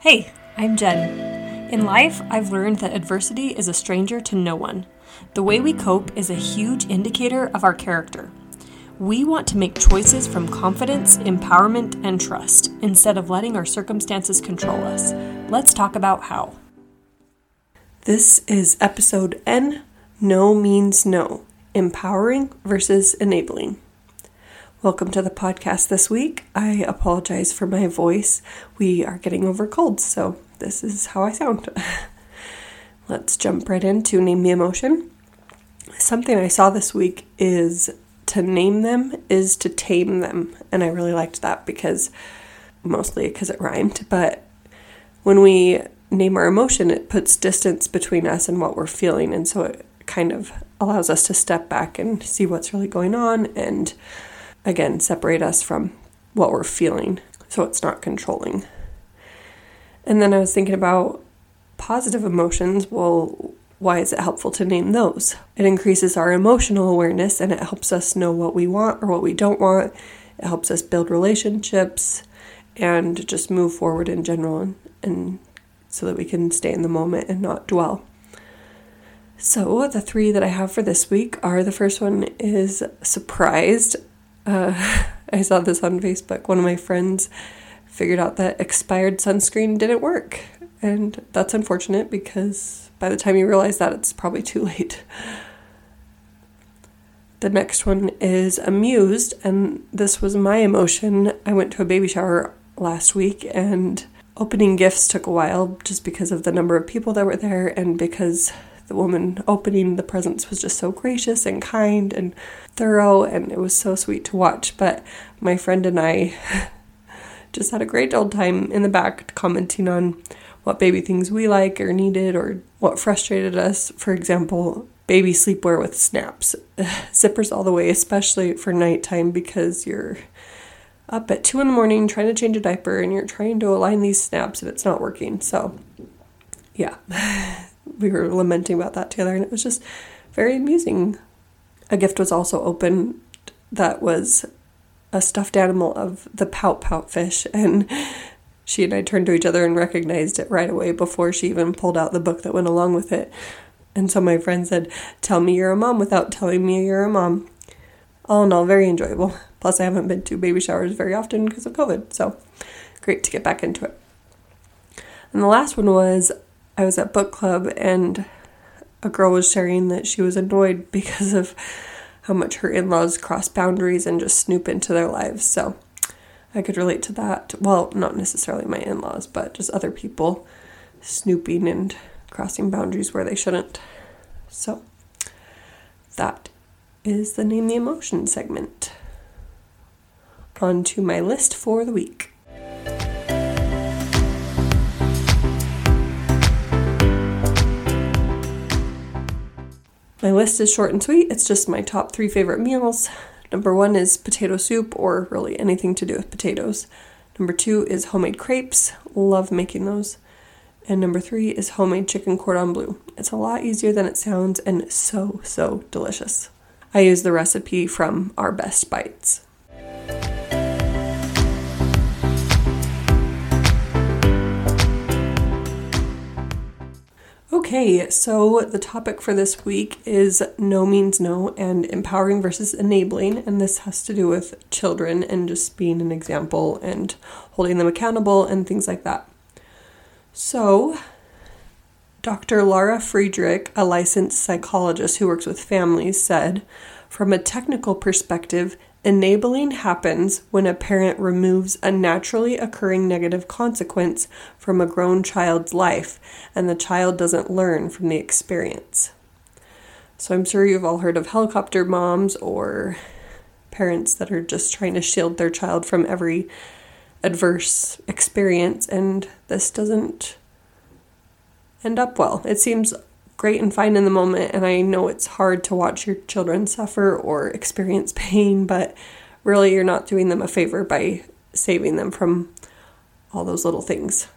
Hey, I'm Jen. In life, I've learned that adversity is a stranger to no one. The way we cope is a huge indicator of our character. We want to make choices from confidence, empowerment, and trust instead of letting our circumstances control us. Let's talk about how. This is episode N No Means No Empowering versus Enabling. Welcome to the podcast this week. I apologize for my voice. We are getting over colds, so this is how I sound. Let's jump right into name the emotion. Something I saw this week is to name them is to tame them, and I really liked that because mostly because it rhymed, but when we name our emotion, it puts distance between us and what we're feeling, and so it kind of allows us to step back and see what's really going on and again, separate us from what we're feeling so it's not controlling. And then I was thinking about positive emotions. Well, why is it helpful to name those? It increases our emotional awareness and it helps us know what we want or what we don't want. It helps us build relationships and just move forward in general and, and so that we can stay in the moment and not dwell. So, the three that I have for this week are the first one is surprised uh, I saw this on Facebook. One of my friends figured out that expired sunscreen didn't work. And that's unfortunate because by the time you realize that, it's probably too late. The next one is amused, and this was my emotion. I went to a baby shower last week, and opening gifts took a while just because of the number of people that were there and because the woman opening the presents was just so gracious and kind and thorough, and it was so sweet to watch. But my friend and I just had a great old time in the back commenting on what baby things we like or needed or what frustrated us. For example, baby sleepwear with snaps, zippers all the way, especially for nighttime because you're up at two in the morning trying to change a diaper and you're trying to align these snaps and it's not working. So, yeah, we were lamenting about that together, and it was just very amusing. A gift was also opened that was a stuffed animal of the pout pout fish, and she and I turned to each other and recognized it right away before she even pulled out the book that went along with it. And so my friend said, Tell me you're a mom without telling me you're a mom. All in all, very enjoyable. Plus, I haven't been to baby showers very often because of COVID, so great to get back into it. And the last one was I was at book club and a girl was sharing that she was annoyed because of how much her in laws cross boundaries and just snoop into their lives. So I could relate to that. Well, not necessarily my in laws, but just other people snooping and crossing boundaries where they shouldn't. So that is the Name the Emotion segment. On to my list for the week. My list is short and sweet. It's just my top three favorite meals. Number one is potato soup, or really anything to do with potatoes. Number two is homemade crepes. Love making those. And number three is homemade chicken cordon bleu. It's a lot easier than it sounds and so, so delicious. I use the recipe from Our Best Bites. Okay, so the topic for this week is no means no and empowering versus enabling, and this has to do with children and just being an example and holding them accountable and things like that. So, Dr. Laura Friedrich, a licensed psychologist who works with families, said, from a technical perspective, Enabling happens when a parent removes a naturally occurring negative consequence from a grown child's life and the child doesn't learn from the experience. So I'm sure you've all heard of helicopter moms or parents that are just trying to shield their child from every adverse experience, and this doesn't end up well. It seems great and fine in the moment, and I know it's hard to watch your children suffer or experience pain, but really you're not doing them a favor by saving them from all those little things.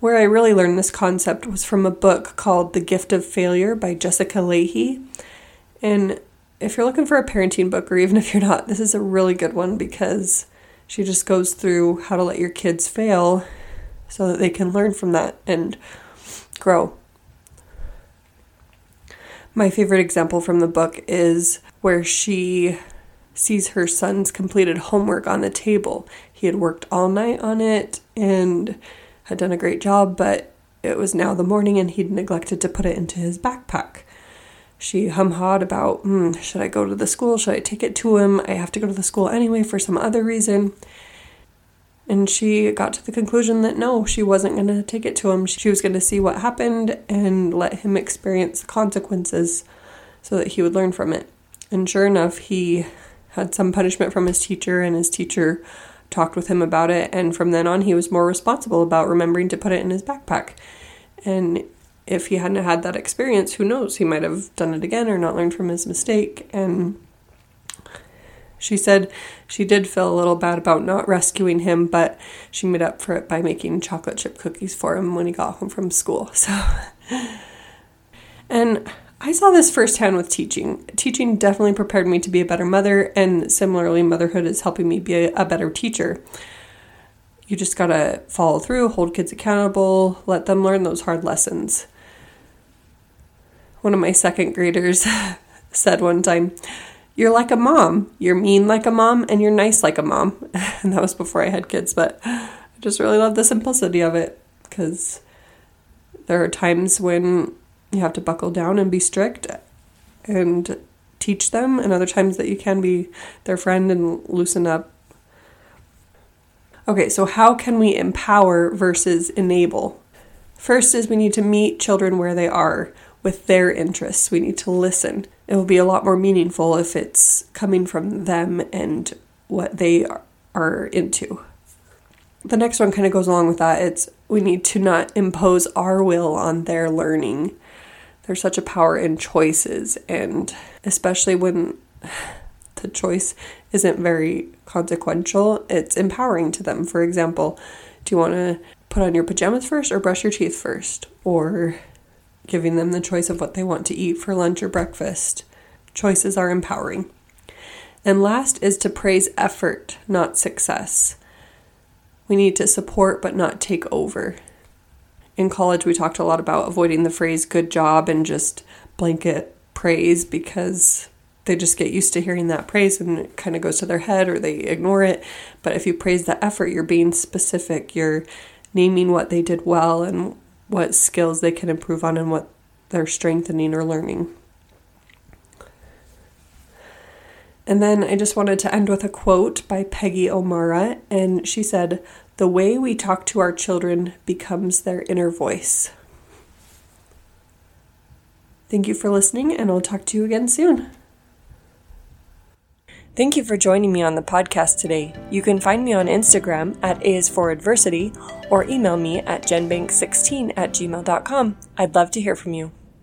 Where I really learned this concept was from a book called The Gift of Failure by Jessica Lahey. And if you're looking for a parenting book, or even if you're not, this is a really good one because she just goes through how to let your kids fail so that they can learn from that and grow. My favorite example from the book is where she sees her son's completed homework on the table. He had worked all night on it and had done a great job, but it was now the morning and he'd neglected to put it into his backpack. She hum hawed about, mm, should I go to the school? Should I take it to him? I have to go to the school anyway for some other reason. And she got to the conclusion that no, she wasn't going to take it to him. She was going to see what happened and let him experience the consequences so that he would learn from it. And sure enough, he had some punishment from his teacher, and his teacher talked with him about it. And from then on, he was more responsible about remembering to put it in his backpack. And if he hadn't had that experience, who knows? He might have done it again or not learned from his mistake. And she said she did feel a little bad about not rescuing him, but she made up for it by making chocolate chip cookies for him when he got home from school. So, and I saw this firsthand with teaching. Teaching definitely prepared me to be a better mother, and similarly, motherhood is helping me be a, a better teacher. You just gotta follow through, hold kids accountable, let them learn those hard lessons. One of my second graders said one time, you're like a mom. You're mean like a mom and you're nice like a mom. and that was before I had kids, but I just really love the simplicity of it because there are times when you have to buckle down and be strict and teach them, and other times that you can be their friend and loosen up. Okay, so how can we empower versus enable? First is we need to meet children where they are with their interests. We need to listen. It will be a lot more meaningful if it's coming from them and what they are into. The next one kind of goes along with that. It's we need to not impose our will on their learning. There's such a power in choices, and especially when the choice isn't very consequential, it's empowering to them. For example, do you want to put on your pajamas first or brush your teeth first? Or giving them the choice of what they want to eat for lunch or breakfast. Choices are empowering. And last is to praise effort, not success. We need to support but not take over. In college, we talked a lot about avoiding the phrase good job and just blanket praise because they just get used to hearing that praise and it kind of goes to their head or they ignore it. But if you praise the effort, you're being specific, you're naming what they did well and what skills they can improve on and what they're strengthening or learning. And then I just wanted to end with a quote by Peggy O'Mara, and she said, The way we talk to our children becomes their inner voice. Thank you for listening, and I'll talk to you again soon. Thank you for joining me on the podcast today. You can find me on Instagram at A is for Adversity or email me at genbank16 at gmail.com. I'd love to hear from you.